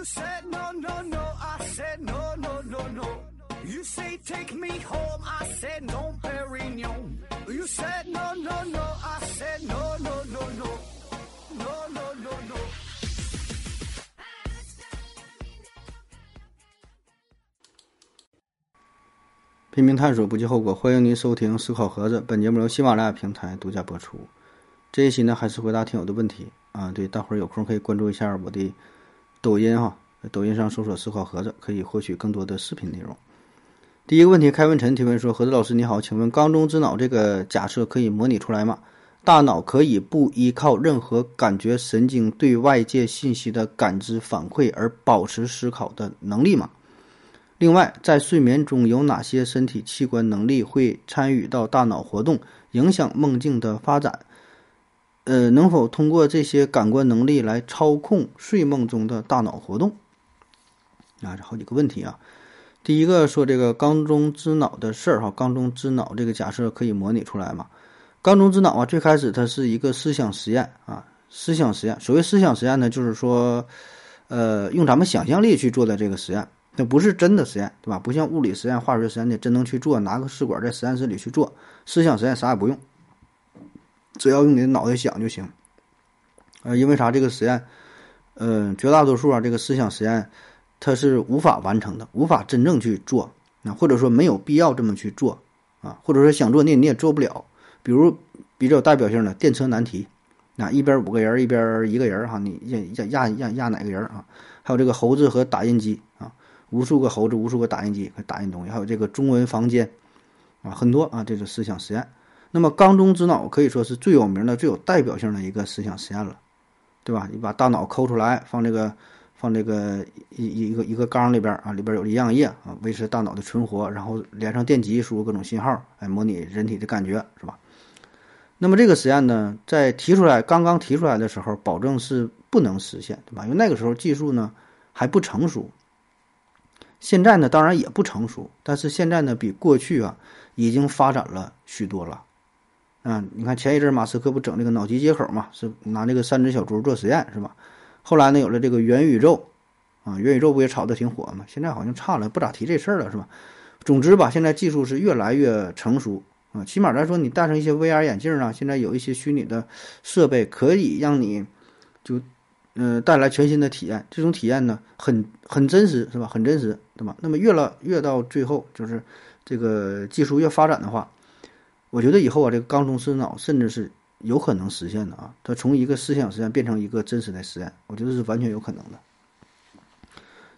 You said no, no, no. I said no, no, no, no. You say take me home. I said no, Perignon. You said no, no, no. I said no, no, no, no. No, no, no, no. 拼命探索，不计后果。欢迎您收听《思考盒子》，本节目由喜马拉雅平台独家播出。这一期呢，还是回答听友的问题啊。对，大伙儿有空可以关注一下我的抖音哈，抖音上搜索“思考盒子”，可以获取更多的视频内容。第一个问题，开文晨提问说：“盒子老师你好，请问缸中之脑这个假设可以模拟出来吗？大脑可以不依靠任何感觉神经对外界信息的感知反馈而保持思考的能力吗？”另外，在睡眠中有哪些身体器官能力会参与到大脑活动，影响梦境的发展？呃，能否通过这些感官能力来操控睡梦中的大脑活动？啊，这好几个问题啊。第一个说这个缸中之脑的事儿哈，缸中之脑这个假设可以模拟出来吗？缸中之脑啊，最开始它是一个思想实验啊，思想实验。所谓思想实验呢，就是说，呃，用咱们想象力去做的这个实验。那不是真的实验，对吧？不像物理实验、化学实验的真能去做，拿个试管在实验室里去做。思想实验啥也不用，只要用你的脑袋想就行。呃，因为啥？这个实验，嗯，绝大多数啊，这个思想实验它是无法完成的，无法真正去做，啊或者说没有必要这么去做啊，或者说想做你你也做不了。比如比较有代表性的电车难题，那一边五个人，一边一个人哈，你压压压压压哪个人啊？还有这个猴子和打印机啊。无数个猴子，无数个打印机，打印东西，还有这个中文房间，啊，很多啊，这是思想实验。那么缸中之脑可以说是最有名的、最有代表性的一个思想实验了，对吧？你把大脑抠出来，放这个放这个一一个一个缸里边啊，里边有营养液啊，维持大脑的存活，然后连上电极，输入各种信号，哎，模拟人体的感觉，是吧？那么这个实验呢，在提出来刚刚提出来的时候，保证是不能实现，对吧？因为那个时候技术呢还不成熟。现在呢，当然也不成熟，但是现在呢，比过去啊，已经发展了许多了。嗯，你看前一阵马斯克不整这个脑机接口嘛，是拿这个三只小猪做实验，是吧？后来呢，有了这个元宇宙，啊，元宇宙不也炒得挺火嘛？现在好像差了，不咋提这事儿了，是吧？总之吧，现在技术是越来越成熟啊，起码来说，你戴上一些 VR 眼镜啊，现在有一些虚拟的设备可以让你就。嗯，带来全新的体验，这种体验呢，很很真实，是吧？很真实，对吧？那么越了越到最后，就是这个技术越发展的话，我觉得以后啊，这个缸中之脑甚至是有可能实现的啊。它从一个思想实验变成一个真实的实验，我觉得是完全有可能的。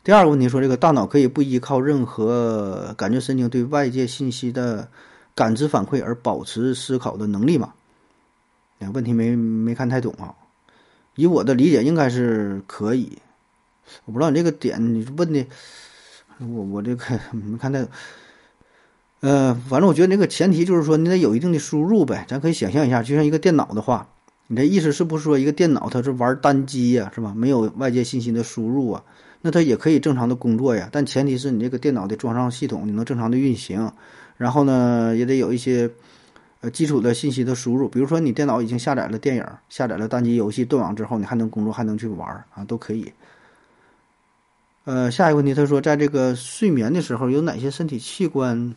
第二个问题说，这个大脑可以不依靠任何感觉神经对外界信息的感知反馈而保持思考的能力吗？哎，问题没没看太懂啊。以我的理解，应该是可以。我不知道你这个点你问的，我我这个 没看太懂。呃，反正我觉得那个前提就是说，你得有一定的输入呗。咱可以想象一下，就像一个电脑的话，你这意思是不是说一个电脑它是玩单机呀，是吧？没有外界信息的输入啊，那它也可以正常的工作呀。但前提是你这个电脑得装上系统，你能正常的运行，然后呢，也得有一些。呃，基础的信息的输入，比如说你电脑已经下载了电影，下载了单机游戏，断网之后，你还能工作，还能去玩啊，都可以。呃，下一个问题，他说，在这个睡眠的时候，有哪些身体器官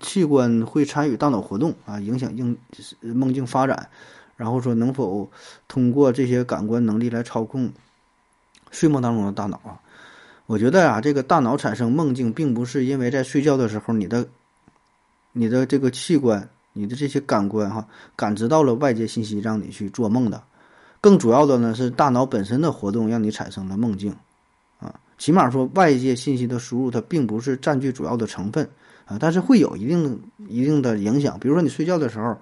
器官会参与大脑活动啊，影响应梦境发展？然后说，能否通过这些感官能力来操控睡梦当中的大脑啊？我觉得啊，这个大脑产生梦境，并不是因为在睡觉的时候你的。你的这个器官，你的这些感官哈，感知到了外界信息，让你去做梦的。更主要的呢，是大脑本身的活动让你产生了梦境，啊，起码说外界信息的输入它并不是占据主要的成分啊，但是会有一定一定的影响。比如说你睡觉的时候，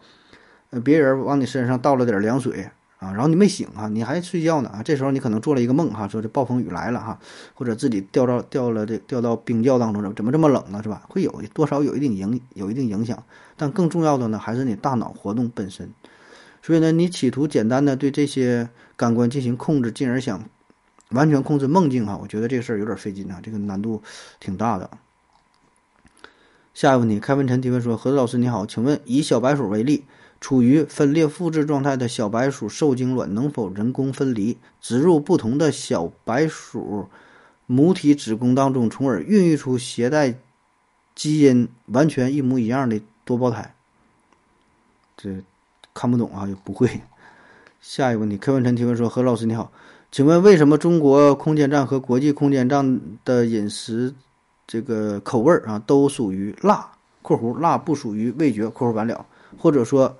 呃，别人往你身上倒了点凉水。啊，然后你没醒啊，你还睡觉呢啊，这时候你可能做了一个梦哈，说这暴风雨来了哈，或者自己掉到掉了这掉到冰窖当中了，怎么这么冷呢是吧？会有多少有一定影有一定影响，但更重要的呢还是你大脑活动本身。所以呢，你企图简单的对这些感官进行控制，进而想完全控制梦境哈，我觉得这事儿有点费劲啊，这个难度挺大的。下一个问题，开文晨提问说：何老师你好，请问以小白鼠为例。处于分裂复制状态的小白鼠受精卵能否人工分离，植入不同的小白鼠母体子宫当中，从而孕育出携带基因完全一模一样的多胞胎？这看不懂啊，也不会。下一个问题，开文晨提问说：“何老师你好，请问为什么中国空间站和国际空间站的饮食这个口味儿啊都属于辣（括弧辣不属于味觉）（括弧完了）或者说？”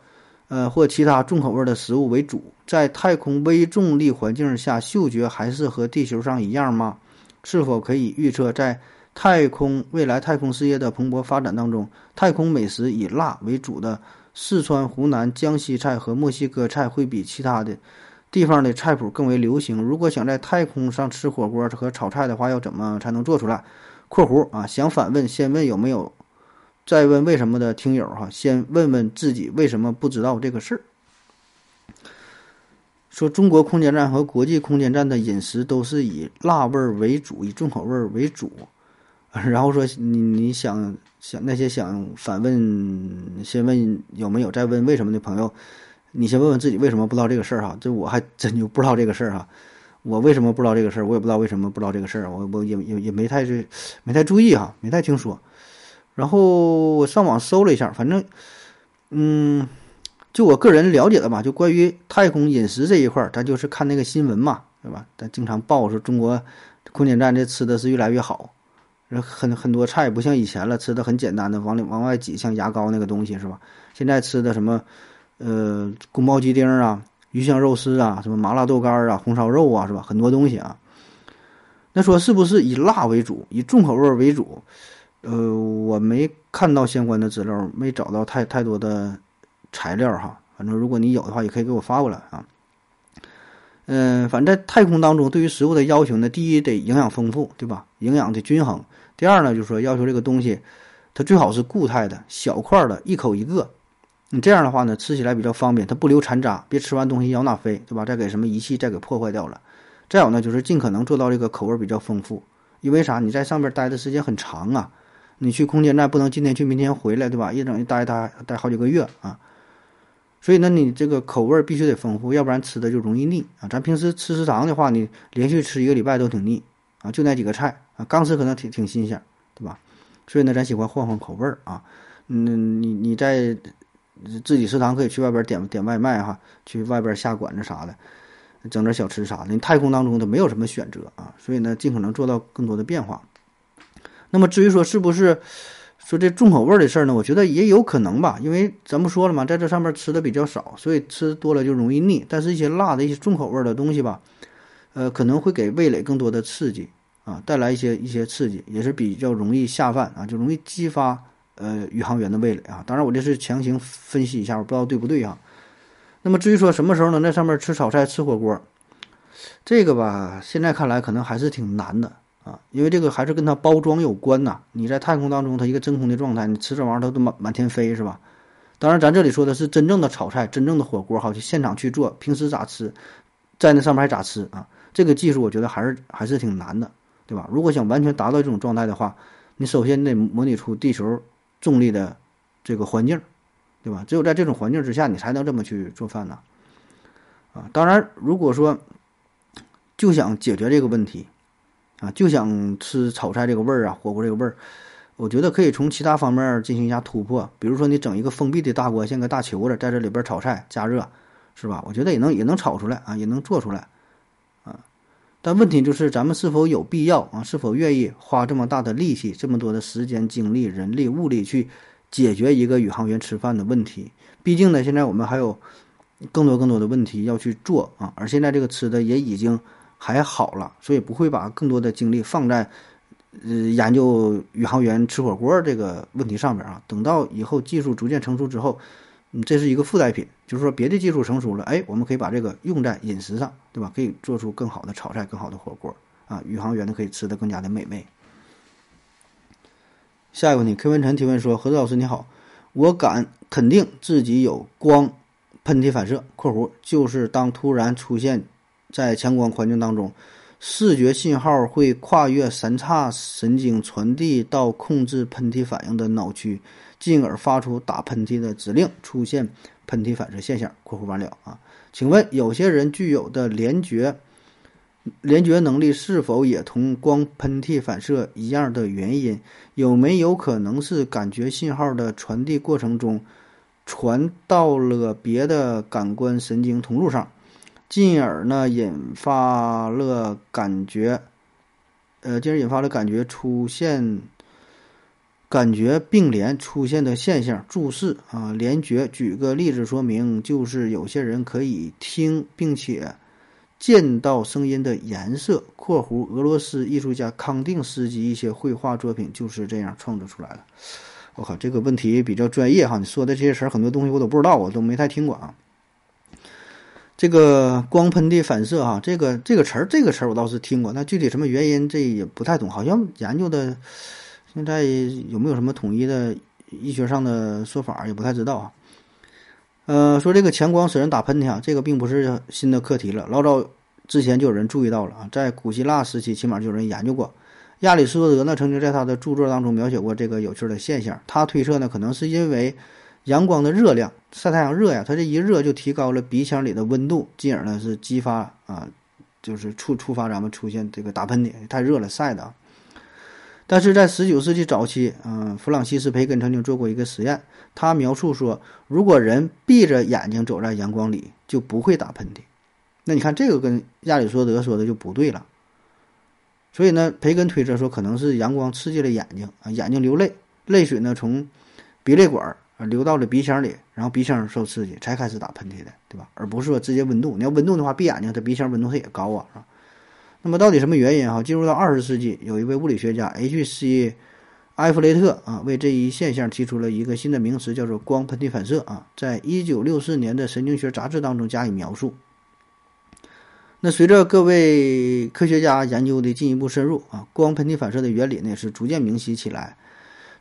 呃，或其他重口味的食物为主，在太空微重力环境下，嗅觉还是和地球上一样吗？是否可以预测，在太空未来太空事业的蓬勃发展当中，太空美食以辣为主的四川、湖南、江西菜和墨西哥菜会比其他的地方的菜谱更为流行？如果想在太空上吃火锅和炒菜的话，要怎么才能做出来？（括弧啊，想反问，先问有没有？）再问为什么的听友哈，先问问自己为什么不知道这个事儿。说中国空间站和国际空间站的饮食都是以辣味儿为主，以重口味儿为主。然后说你你想想那些想反问，先问有没有，再问为什么的朋友，你先问问自己为什么不知道这个事儿哈。这我还真就不知道这个事儿哈。我为什么不知道这个事儿？我也不知道为什么不知道这个事儿。我我也也也没太是没太注意哈，没太听说。然后我上网搜了一下，反正，嗯，就我个人了解的吧，就关于太空饮食这一块儿，咱就是看那个新闻嘛，对吧？咱经常报说中国空间站这吃的是越来越好，很很多菜不像以前了，吃的很简单的，往里往外挤，像牙膏那个东西是吧？现在吃的什么，呃，宫保鸡丁啊，鱼香肉丝啊，什么麻辣豆干啊，红烧肉啊，是吧？很多东西啊。那说是不是以辣为主，以重口味为主？呃，我没看到相关的资料，没找到太太多的材料哈。反正如果你有的话，也可以给我发过来啊。嗯，反正在太空当中，对于食物的要求呢，第一得营养丰富，对吧？营养的均衡。第二呢，就是说要求这个东西，它最好是固态的、小块的，一口一个。你这样的话呢，吃起来比较方便，它不留残渣，别吃完东西咬哪飞，对吧？再给什么仪器再给破坏掉了。再有呢，就是尽可能做到这个口味比较丰富，因为啥？你在上边待的时间很长啊。你去空间站不能今天去明天回来，对吧？一整一待待待好几个月啊，所以呢，你这个口味必须得丰富，要不然吃的就容易腻啊。咱平时吃食堂的话，你连续吃一个礼拜都挺腻啊，就那几个菜啊，刚吃可能挺挺新鲜，对吧？所以呢，咱喜欢换换口味儿啊。嗯，你你在自己食堂可以去外边点点外卖哈，去外边下馆子啥的，整点小吃啥的。你太空当中它没有什么选择啊，所以呢，尽可能做到更多的变化。那么至于说是不是说这重口味的事儿呢？我觉得也有可能吧，因为咱不说了嘛，在这上面吃的比较少，所以吃多了就容易腻。但是，一些辣的一些重口味的东西吧，呃，可能会给味蕾更多的刺激啊，带来一些一些刺激，也是比较容易下饭啊，就容易激发呃宇航员的味蕾啊。当然，我这是强行分析一下，我不知道对不对啊。那么至于说什么时候能在上面吃炒菜、吃火锅，这个吧，现在看来可能还是挺难的。啊，因为这个还是跟它包装有关呐。你在太空当中，它一个真空的状态，你吃这玩意儿它都满满天飞是吧？当然，咱这里说的是真正的炒菜，真正的火锅，好去现场去做，平时咋吃，在那上面还咋吃啊？这个技术我觉得还是还是挺难的，对吧？如果想完全达到这种状态的话，你首先得模拟出地球重力的这个环境，对吧？只有在这种环境之下，你才能这么去做饭呢。啊，当然，如果说就想解决这个问题。啊，就想吃炒菜这个味儿啊，火锅这个味儿，我觉得可以从其他方面进行一下突破。比如说，你整一个封闭的大锅，像个大球子，在这里边炒菜加热，是吧？我觉得也能也能炒出来啊，也能做出来。但问题就是，咱们是否有必要啊？是否愿意花这么大的力气、这么多的时间、精力、人力、物力去解决一个宇航员吃饭的问题？毕竟呢，现在我们还有更多更多的问题要去做啊。而现在这个吃的也已经。还好了，所以不会把更多的精力放在，呃，研究宇航员吃火锅这个问题上面啊。等到以后技术逐渐成熟之后，嗯，这是一个附带品，就是说别的技术成熟了，哎，我们可以把这个用在饮食上，对吧？可以做出更好的炒菜、更好的火锅啊，宇航员呢可以吃的更加的美味。下一个问题，柯文晨提问说：何子老师你好，我敢肯定自己有光喷嚏反射（括弧就是当突然出现）。在强光环境当中，视觉信号会跨越三叉神经传递到控制喷嚏反应的脑区，进而发出打喷嚏的指令，出现喷嚏反射现象（括弧完了啊）。请问有些人具有的联觉联觉能力是否也同光喷嚏反射一样的原因？有没有可能是感觉信号的传递过程中传到了别的感官神经通路上，进而呢引发了感觉？呃，进而引发了感觉出现。感觉并联出现的现象，注释啊，联觉。举个例子说明，就是有些人可以听并且见到声音的颜色。（括弧俄罗斯艺术家康定斯基一些绘画作品就是这样创作出来的。）我靠，这个问题比较专业哈！你说的这些词儿，很多东西我都不知道，我都没太听过啊。这个光喷的反射哈，这个这个词儿，这个词儿我倒是听过，那具体什么原因，这也不太懂，好像研究的。现在有没有什么统一的医学上的说法，也不太知道啊。呃，说这个强光使人打喷嚏啊，这个并不是新的课题了，老早之前就有人注意到了啊，在古希腊时期，起码就有人研究过。亚里士多德呢，曾经在他的著作当中描写过这个有趣的现象。他推测呢，可能是因为阳光的热量，晒太阳热呀，它这一热就提高了鼻腔里的温度，进而呢是激发啊，就是触触发咱们出现这个打喷嚏，太热了晒的。但是在十九世纪早期，嗯，弗朗西斯·培根曾经做过一个实验，他描述说，如果人闭着眼睛走在阳光里，就不会打喷嚏。那你看，这个跟亚里士多德说的就不对了。所以呢，培根推测说，可能是阳光刺激了眼睛啊，眼睛流泪，泪水呢从鼻泪管啊流到了鼻腔里，然后鼻腔受刺激才开始打喷嚏的，对吧？而不是说直接温度。你要温度的话，闭眼睛，它鼻腔温度它也高啊，是吧？那么到底什么原因哈？进入到二十世纪，有一位物理学家 H.C. 埃弗雷特啊，为这一现象提出了一个新的名词，叫做光喷嚏反射啊。在一九六四年的《神经学杂志》当中加以描述。那随着各位科学家研究的进一步深入啊，光喷嚏反射的原理呢是逐渐明晰起来。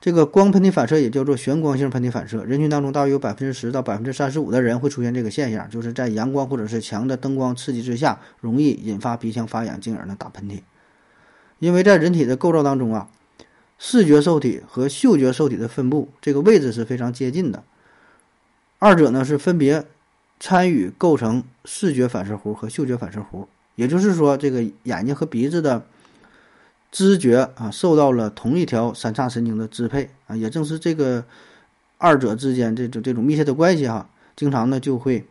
这个光喷嚏反射也叫做旋光性喷嚏反射，人群当中大约有百分之十到百分之三十五的人会出现这个现象，就是在阳光或者是强的灯光刺激之下，容易引发鼻腔发痒，进而呢打喷嚏。因为在人体的构造当中啊，视觉受体和嗅觉受体的分布这个位置是非常接近的，二者呢是分别参与构成视觉反射弧和嗅觉反射弧，也就是说，这个眼睛和鼻子的。知觉啊，受到了同一条三叉神经的支配啊，也正是这个二者之间这种这种密切的关系哈，经常呢就会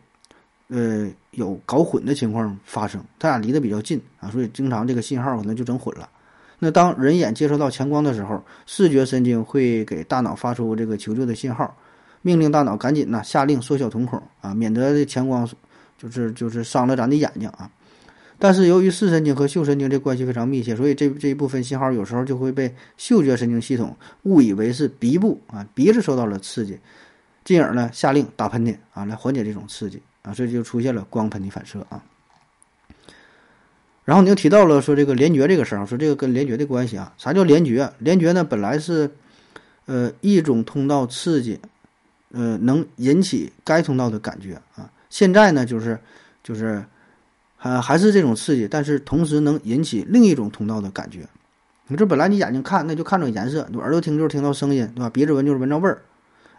呃有搞混的情况发生，它俩离得比较近啊，所以经常这个信号可能就整混了。那当人眼接收到强光的时候，视觉神经会给大脑发出这个求救的信号，命令大脑赶紧呢下令缩小瞳孔啊，免得这强光就是就是伤了咱的眼睛啊。但是由于视神经和嗅神经这关系非常密切，所以这这一部分信号有时候就会被嗅觉神经系统误以为是鼻部啊鼻子受到了刺激，进而呢下令打喷嚏啊来缓解这种刺激啊，所以就出现了光喷嚏反射啊。然后你又提到了说这个联觉这个事儿，说这个跟联觉的关系啊，啥叫联觉？联觉呢本来是呃一种通道刺激，呃能引起该通道的感觉啊，现在呢就是就是。呃，还是这种刺激，但是同时能引起另一种通道的感觉。你这本来你眼睛看那就看着颜色，耳朵听就是听到声音，对吧？鼻子闻就是闻着味儿。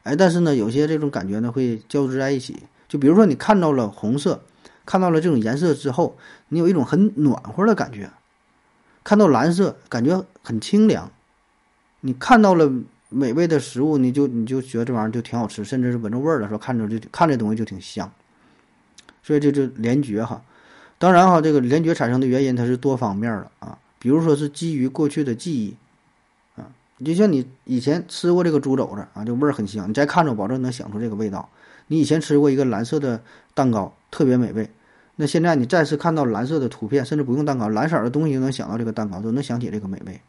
哎，但是呢，有些这种感觉呢会交织在一起。就比如说你看到了红色，看到了这种颜色之后，你有一种很暖和的感觉；看到蓝色，感觉很清凉。你看到了美味的食物，你就你就觉得这玩意儿就挺好吃，甚至是闻着味儿了，说看着就看这东西就挺香。所以这就联觉哈。当然哈，这个联觉产生的原因它是多方面的啊，比如说是基于过去的记忆，啊，就像你以前吃过这个猪肘子啊，这味儿很香，你再看着，保证能想出这个味道。你以前吃过一个蓝色的蛋糕，特别美味，那现在你再次看到蓝色的图片，甚至不用蛋糕，蓝色的东西就能想到这个蛋糕，就能想起这个美味，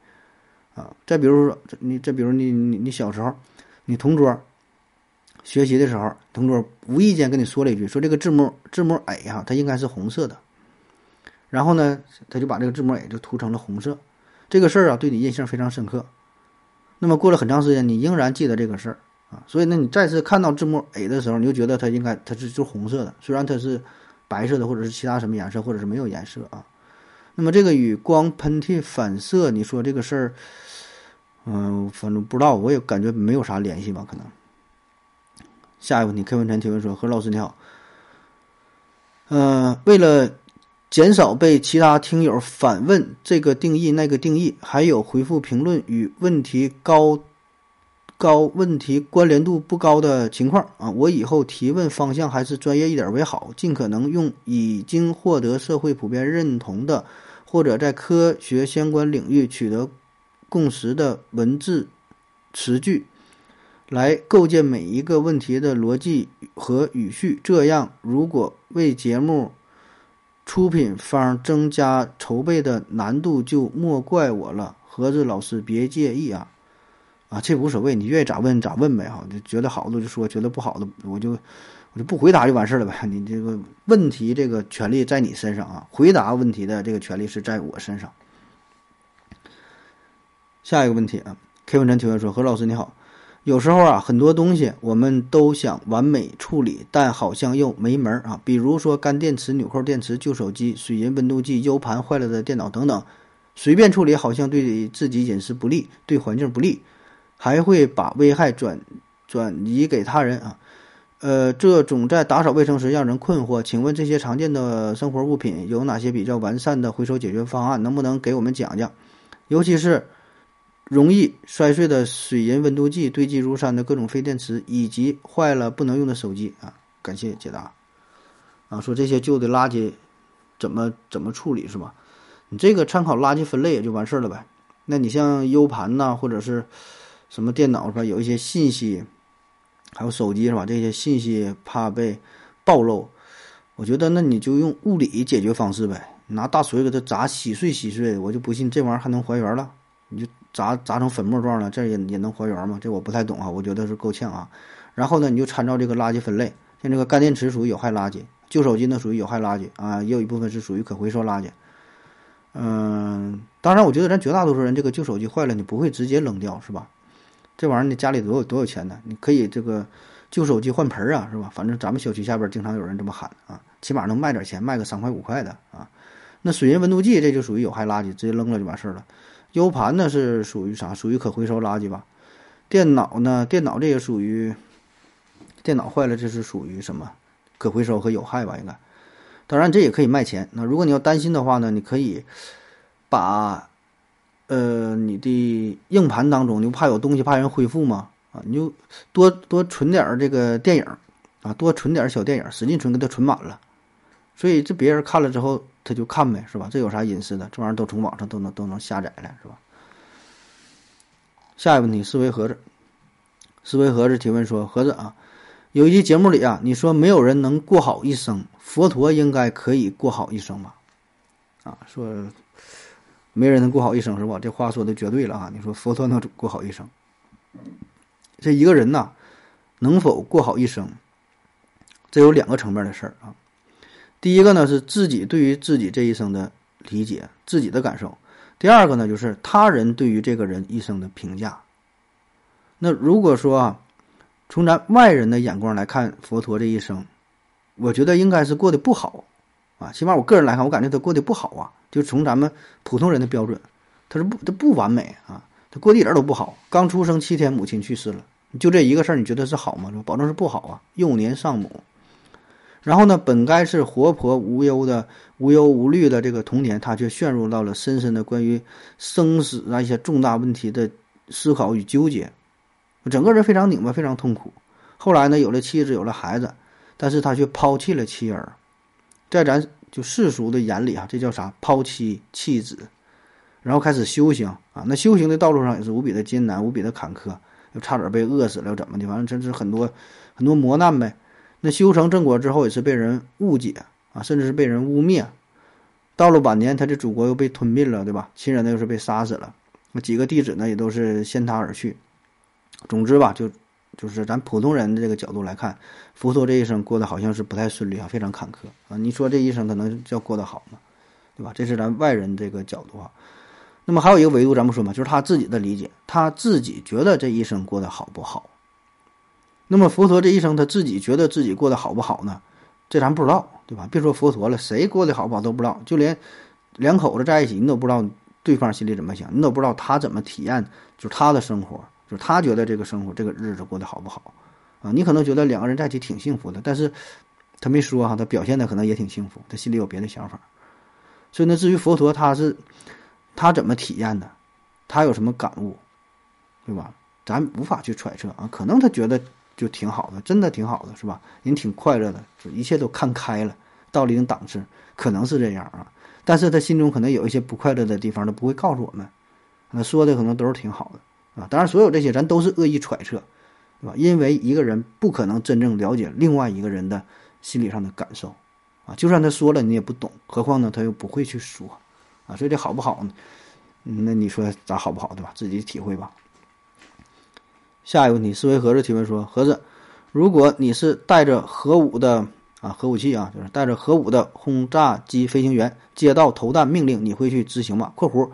啊，再比如说你，再比如你你你小时候，你同桌学习的时候，同桌无意间跟你说了一句，说这个字母字母 A 哈，它应该是红色的。然后呢，他就把这个字母 A 就涂成了红色，这个事儿啊，对你印象非常深刻。那么过了很长时间，你仍然记得这个事儿啊，所以呢，你再次看到字母 A 的时候，你就觉得它应该它是就红色的，虽然它是白色的，或者是其他什么颜色，或者是没有颜色啊。那么这个与光喷嚏反射，你说这个事儿，嗯，反正不知道，我也感觉没有啥联系吧，可能。下一个问题，K 文晨提问说：“何老师你好，呃，为了减少被其他听友反问这个定义那个定义，还有回复评论与问题高。”高问题关联度不高的情况啊，我以后提问方向还是专业一点为好，尽可能用已经获得社会普遍认同的，或者在科学相关领域取得共识的文字词句，来构建每一个问题的逻辑和语序。这样，如果为节目出品方增加筹备的难度，就莫怪我了。盒子老师别介意啊。啊，这无所谓，你愿意咋问咋问呗哈，就觉得好的就说，觉得不好的我就我就不回答就完事了呗。你这个问题这个权利在你身上啊，回答问题的这个权利是在我身上。下一个问题啊，K 文晨提问说：何老师你好，有时候啊很多东西我们都想完美处理，但好像又没门儿啊。比如说干电池、纽扣电池、旧手机、水银温度计、U 盘坏了的电脑等等，随便处理好像对自己隐私不利，对环境不利。还会把危害转转移给他人啊，呃，这总在打扫卫生时让人困惑。请问这些常见的生活物品有哪些比较完善的回收解决方案？能不能给我们讲讲？尤其是容易摔碎的水银温度计、堆积如山的各种废电池，以及坏了不能用的手机啊？感谢解答。啊，说这些旧的垃圾怎么怎么处理是吧？你这个参考垃圾分类也就完事儿了呗。那你像 U 盘呐，或者是。什么电脑是吧？有一些信息，还有手机是吧？这些信息怕被暴露，我觉得那你就用物理解决方式呗，拿大锤给它砸稀碎稀碎，我就不信这玩意儿还能还原了。你就砸砸成粉末状了，这也也能还原吗？这我不太懂啊，我觉得是够呛啊。然后呢，你就参照这个垃圾分类，像这个干电池属于有害垃圾，旧手机呢属于有害垃圾啊，也有一部分是属于可回收垃圾。嗯，当然，我觉得咱绝大多数人这个旧手机坏了，你不会直接扔掉是吧？这玩意儿你家里多有多有钱呢？你可以这个旧手机换盆儿啊，是吧？反正咱们小区下边经常有人这么喊啊，起码能卖点钱，卖个三块五块的啊。那水银温度计这就属于有害垃圾，直接扔了就完事儿了。U 盘呢是属于啥？属于可回收垃圾吧？电脑呢？电脑这也属于电脑坏了，这是属于什么？可回收和有害吧？应该。当然这也可以卖钱。那如果你要担心的话呢，你可以把。呃，你的硬盘当中，你不怕有东西怕人恢复吗？啊，你就多多存点这个电影，啊，多存点小电影，使劲存，给它存满了。所以这别人看了之后，他就看呗，是吧？这有啥隐私的？这玩意儿都从网上都能都能下载了，是吧？下一个问题，思维盒子，思维盒子提问说：盒子啊，有一期节目里啊，你说没有人能过好一生，佛陀应该可以过好一生吧？啊，说。没人能过好一生是吧？这话说的绝对了啊！你说佛陀能过好一生，这一个人呐，能否过好一生，这有两个层面的事儿啊。第一个呢是自己对于自己这一生的理解、自己的感受；第二个呢就是他人对于这个人一生的评价。那如果说啊，从咱外人的眼光来看，佛陀这一生，我觉得应该是过得不好啊。起码我个人来看，我感觉他过得不好啊。就从咱们普通人的标准，他是不他不完美啊，他过得一点都不好。刚出生七天，母亲去世了，就这一个事儿，你觉得是好吗？保证是不好啊。幼年丧母，然后呢，本该是活泼无忧的、无忧无虑的这个童年，他却陷入到了深深的关于生死啊一些重大问题的思考与纠结，整个人非常拧巴，非常痛苦。后来呢，有了妻子，有了孩子，但是他却抛弃了妻儿，在咱。就世俗的眼里啊，这叫啥？抛妻弃子，然后开始修行啊。那修行的道路上也是无比的艰难，无比的坎坷，又差点被饿死了，又怎么的？反正真是很多很多磨难呗。那修成正果之后，也是被人误解啊，甚至是被人污蔑。到了晚年，他的祖国又被吞并了，对吧？亲人呢又是被杀死了，那几个弟子呢也都是先他而去。总之吧，就。就是咱普通人的这个角度来看，佛陀这一生过得好像是不太顺利啊，非常坎坷啊。你说这一生可能叫过得好吗？对吧？这是咱外人这个角度啊。那么还有一个维度，咱不说嘛，就是他自己的理解，他自己觉得这一生过得好不好？那么佛陀这一生他自己觉得自己过得好不好呢？这咱不知道，对吧？别说佛陀了，谁过得好不好都不知道。就连两口子在一起，你都不知道对方心里怎么想，你都不知道他怎么体验，就是他的生活。就是他觉得这个生活、这个日子过得好不好，啊。你可能觉得两个人在一起挺幸福的，但是他没说哈，他表现的可能也挺幸福，他心里有别的想法。所以呢，至于佛陀他是他怎么体验的，他有什么感悟，对吧？咱无法去揣测啊。可能他觉得就挺好的，真的挺好的，是吧？人挺快乐的，一切都看开了，到了一定档次，可能是这样啊。但是他心中可能有一些不快乐的地方，他不会告诉我们。那说的可能都是挺好的啊，当然所有这些咱都是恶意揣测，对吧？因为一个人不可能真正了解另外一个人的心理上的感受啊，就算他说了你也不懂，何况呢他又不会去说啊，所以这好不好呢？那你说咋好不好，对吧？自己体会吧。下一个问题，思维盒子提问说：盒子，如果你是带着核武的啊核武器啊，就是带着核武的轰炸机飞行员，接到投弹命令，你会去执行吗？（括弧）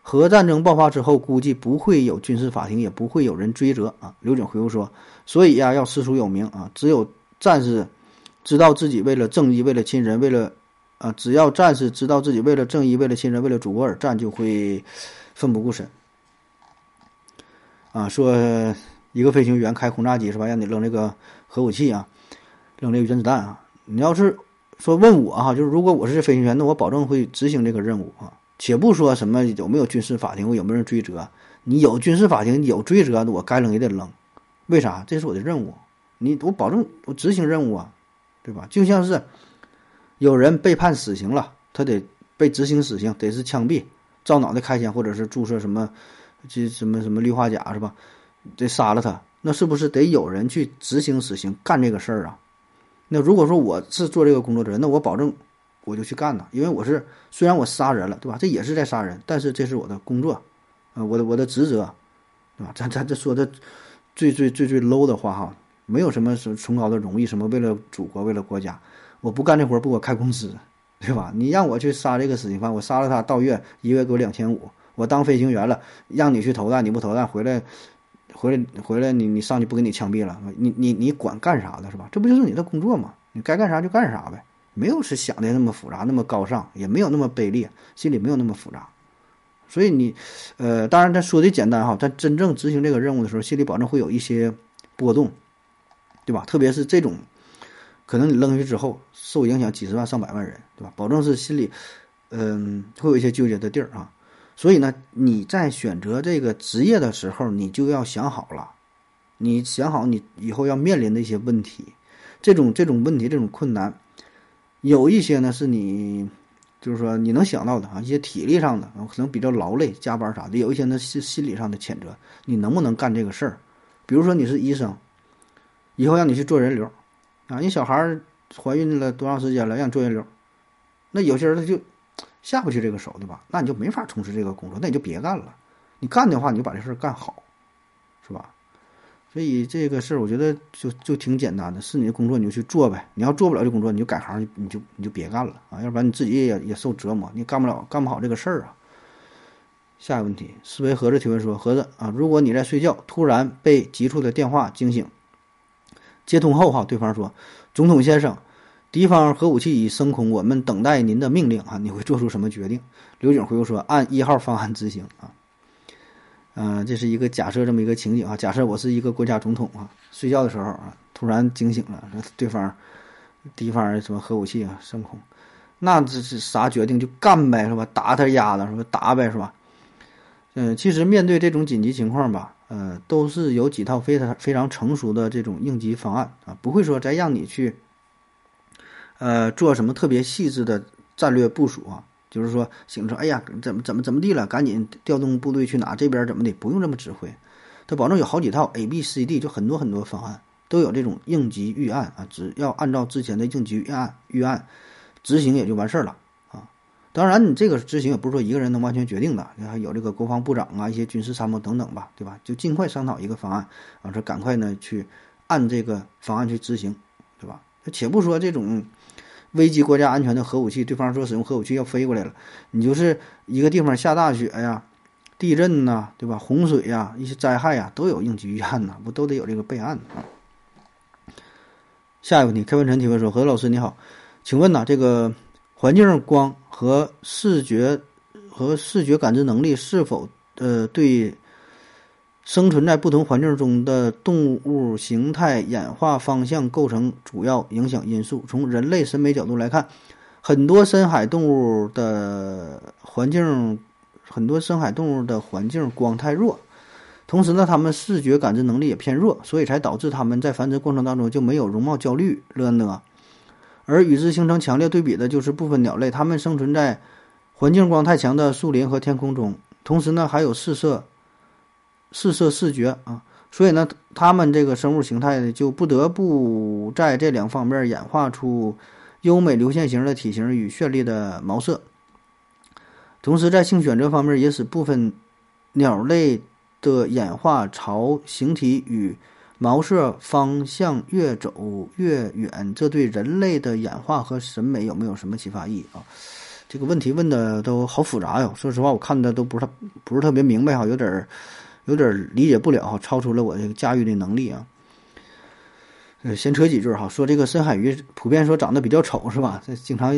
核战争爆发之后，估计不会有军事法庭，也不会有人追责啊。刘景回复说：“所以呀，要师出有名啊，只有战士知道自己为了正义、为了亲人、为了啊，只要战士知道自己为了正义、为了亲人、为了祖国而战，就会奋不顾身。”啊，说一个飞行员开轰炸机是吧？让你扔这个核武器啊，扔这个原子弹啊。你要是说问我哈，就是如果我是飞行员，那我保证会执行这个任务啊。且不说什么有没有军事法庭，我有没有人追责？你有军事法庭，有追责，我该扔也得扔。为啥？这是我的任务。你我保证我执行任务啊，对吧？就像是有人被判死刑了，他得被执行死刑，得是枪毙、照脑袋开枪，或者是注射什么这什么什么氯化钾是吧？得杀了他，那是不是得有人去执行死刑干这个事儿啊？那如果说我是做这个工作的人，那我保证。我就去干呐，因为我是虽然我杀人了，对吧？这也是在杀人，但是这是我的工作，啊，我的我的职责，对吧？咱咱这说的最最最最 low 的话哈，没有什么什崇高的荣誉，什么为了祖国为了国家，我不干这活不给我开工资，对吧？你让我去杀这个死刑犯，我杀了他到月一个月给我两千五，我当飞行员了，让你去投弹，你不投弹回来回来回来你你上去不给你枪毙了，你你你管干啥的是吧？这不就是你的工作吗？你该干啥就干啥呗。没有是想的那么复杂，那么高尚，也没有那么卑劣，心里没有那么复杂，所以你，呃，当然他说的简单哈，但真正执行这个任务的时候，心里保证会有一些波动，对吧？特别是这种，可能你扔下去之后受影响几十万上百万人，对吧？保证是心里，嗯，会有一些纠结的地儿啊。所以呢，你在选择这个职业的时候，你就要想好了，你想好你以后要面临的一些问题，这种这种问题，这种困难。有一些呢是你，就是说你能想到的啊，一些体力上的可能比较劳累、加班啥的；有一些呢是心理上的谴责，你能不能干这个事儿？比如说你是医生，以后让你去做人流，啊，你小孩怀孕了多长时间了，让你做人流，那有些人他就下不去这个手，对吧？那你就没法从事这个工作，那你就别干了。你干的话，你就把这事儿干好，是吧？所以这个事儿，我觉得就就挺简单的，是你的工作你就去做呗。你要做不了这工作，你就改行，你就你就别干了啊，要不然你自己也也受折磨，你干不了干不好这个事儿啊。下一个问题，思维盒子提问说：盒子啊，如果你在睡觉，突然被急促的电话惊醒，接通后哈，对方说：总统先生，敌方核武器已升空，我们等待您的命令啊，你会做出什么决定？刘景回复说：按一号方案执行啊。嗯，这是一个假设，这么一个情景啊。假设我是一个国家总统啊，睡觉的时候啊，突然惊醒了，对方敌方什么核武器啊升空，那这是啥决定就干呗，是吧？打他丫的，是吧？打呗，是吧？嗯，其实面对这种紧急情况吧，呃，都是有几套非常非常成熟的这种应急方案啊，不会说再让你去呃做什么特别细致的战略部署啊。就是说，醒说，哎呀，怎么怎么怎么地了？赶紧调动部队去哪？这边怎么的？不用这么指挥，他保证有好几套 A、B、C、D，就很多很多方案都有这种应急预案啊，只要按照之前的应急预案预案执行也就完事儿了啊。当然，你这个执行也不是说一个人能完全决定的，你看有这个国防部长啊，一些军事参谋等等吧，对吧？就尽快商讨一个方案，啊，说赶快呢去按这个方案去执行，对吧？且不说这种。危及国家安全的核武器，对方说使用核武器要飞过来了，你就是一个地方下大雪呀、地震呐，对吧？洪水呀、一些灾害呀，都有应急预案呐，不都得有这个备案啊？下一个问题，开文臣提问说：何老师你好，请问呐，这个环境光和视觉和视觉感知能力是否呃对生存在不同环境中的动物形态演化方向构成主要影响因素。从人类审美角度来看，很多深海动物的环境，很多深海动物的环境光太弱，同时呢，它们视觉感知能力也偏弱，所以才导致它们在繁殖过程当中就没有容貌焦虑了呢。而与之形成强烈对比的就是部分鸟类，它们生存在环境光太强的树林和天空中，同时呢，还有四色。四色视觉啊，所以呢，它们这个生物形态呢，就不得不在这两方面演化出优美流线型的体型与绚丽的毛色。同时，在性选择方面，也使部分鸟类的演化朝形体与毛色方向越走越远。这对人类的演化和审美有没有什么启发意义啊？这个问题问的都好复杂哟！说实话，我看的都不是不是特别明白哈，有点儿。有点理解不了，超出了我这个驾驭的能力啊。呃，先扯几句哈，说这个深海鱼普遍说长得比较丑是吧？这经常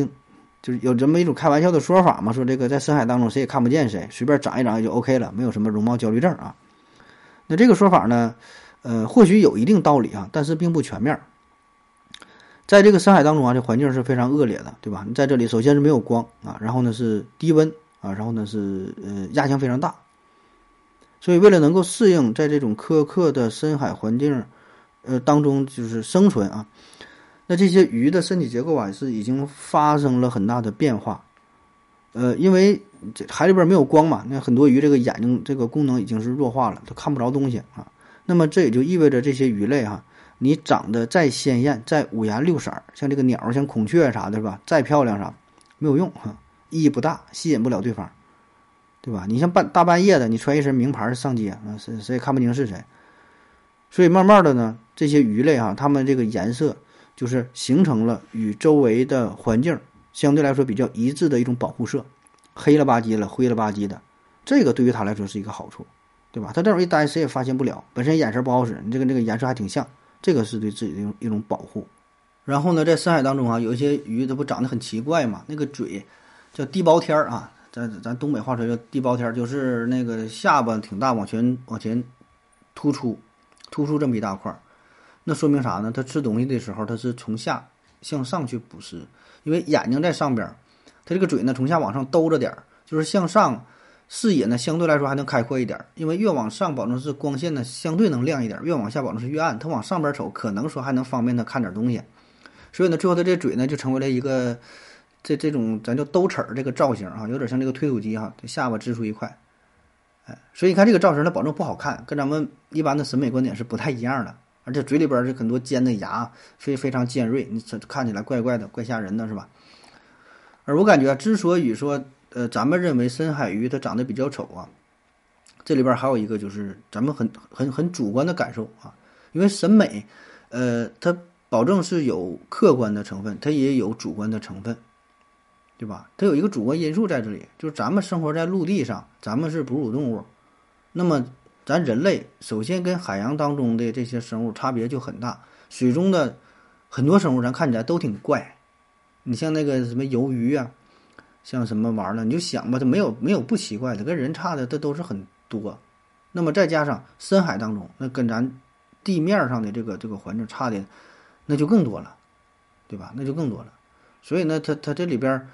就是有这么一种开玩笑的说法嘛，说这个在深海当中谁也看不见谁，随便长一长也就 OK 了，没有什么容貌焦虑症啊。那这个说法呢，呃，或许有一定道理啊，但是并不全面。在这个深海当中啊，这环境是非常恶劣的，对吧？你在这里首先是没有光啊，然后呢是低温啊，然后呢是呃压强非常大。所以，为了能够适应在这种苛刻的深海环境，呃当中就是生存啊，那这些鱼的身体结构啊是已经发生了很大的变化，呃，因为这海里边没有光嘛，那很多鱼这个眼睛这个功能已经是弱化了，它看不着东西啊。那么这也就意味着这些鱼类哈，你长得再鲜艳、再五颜六色，像这个鸟、像孔雀啥的是吧？再漂亮啥没有用哈，意义不大，吸引不了对方。对吧？你像半大半夜的，你穿一身名牌上街，啊，谁谁也看不清是谁。所以慢慢的呢，这些鱼类哈，它们这个颜色就是形成了与周围的环境相对来说比较一致的一种保护色，黑了吧唧了，灰了吧唧的，这个对于它来说是一个好处，对吧？它这种一待谁也发现不了，本身眼神不好使，你这个这个颜色还挺像，这个是对自己的一种一种保护。然后呢，在深海当中啊，有一些鱼它不长得很奇怪嘛，那个嘴叫地包天儿啊。咱咱东北话说叫地包天，就是那个下巴挺大，往前往前突出，突出这么一大块儿，那说明啥呢？它吃东西的时候，它是从下向上去捕食，因为眼睛在上边，它这个嘴呢从下往上兜着点儿，就是向上视野呢相对来说还能开阔一点，因为越往上保证是光线呢相对能亮一点，越往下保证是越暗。它往上边瞅，可能说还能方便它看点东西，所以呢，最后它这嘴呢就成为了一个。这这种咱叫兜齿儿这个造型啊，有点像这个推土机哈，这下巴支出一块，哎，所以你看这个造型，它保证不好看，跟咱们一般的审美观点是不太一样的。而且嘴里边是很多尖的牙，非非常尖锐，你这看起来怪怪的，怪吓人的，是吧？而我感觉，之所以说，呃，咱们认为深海鱼它长得比较丑啊，这里边还有一个就是咱们很很很主观的感受啊，因为审美，呃，它保证是有客观的成分，它也有主观的成分。对吧？它有一个主观因素在这里，就是咱们生活在陆地上，咱们是哺乳动物，那么咱人类首先跟海洋当中的这些生物差别就很大。水中的很多生物咱看起来都挺怪，你像那个什么鱿鱼啊，像什么玩意儿，你就想吧，它没有没有不奇怪的，跟人差的它都是很多。那么再加上深海当中，那跟咱地面上的这个这个环境差的，那就更多了，对吧？那就更多了。所以呢，它它这里边。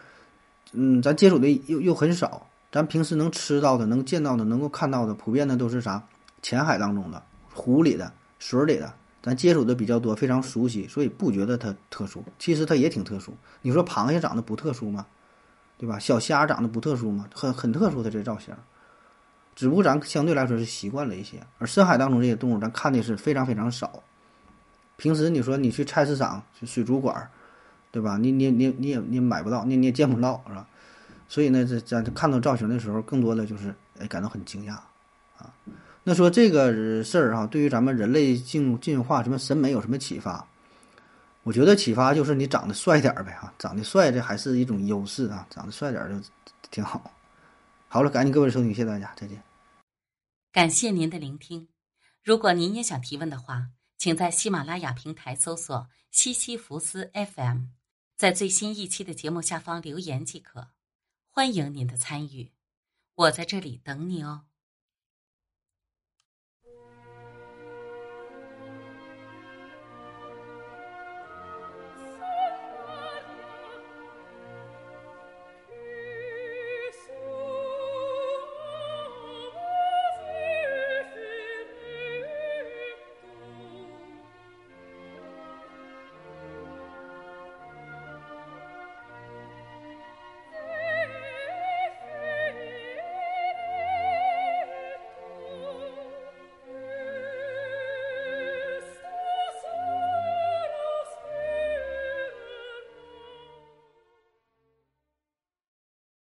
嗯，咱接触的又又很少，咱平时能吃到的、能见到的、能够看到的，普遍的都是啥？浅海当中的、湖里的、水里的，咱接触的比较多，非常熟悉，所以不觉得它特殊。其实它也挺特殊。你说螃蟹长得不特殊吗？对吧？小虾长得不特殊吗？很很特殊的这造型，只不过咱相对来说是习惯了一些。而深海当中这些动物，咱看的是非常非常少。平时你说你去菜市场、去水族馆。对吧？你你你你也你买不到，你你也见不到，是吧？所以呢，这咱看到造型的时候，更多的就是哎感到很惊讶啊。那说这个事儿哈，对于咱们人类进进化什么审美有什么启发？我觉得启发就是你长得帅点儿呗哈，长得帅这还是一种优势啊，长得帅点儿就挺好。好了，感谢各位收听，谢谢大家，再见。感谢您的聆听。如果您也想提问的话，请在喜马拉雅平台搜索西西弗斯 FM。在最新一期的节目下方留言即可，欢迎您的参与，我在这里等你哦。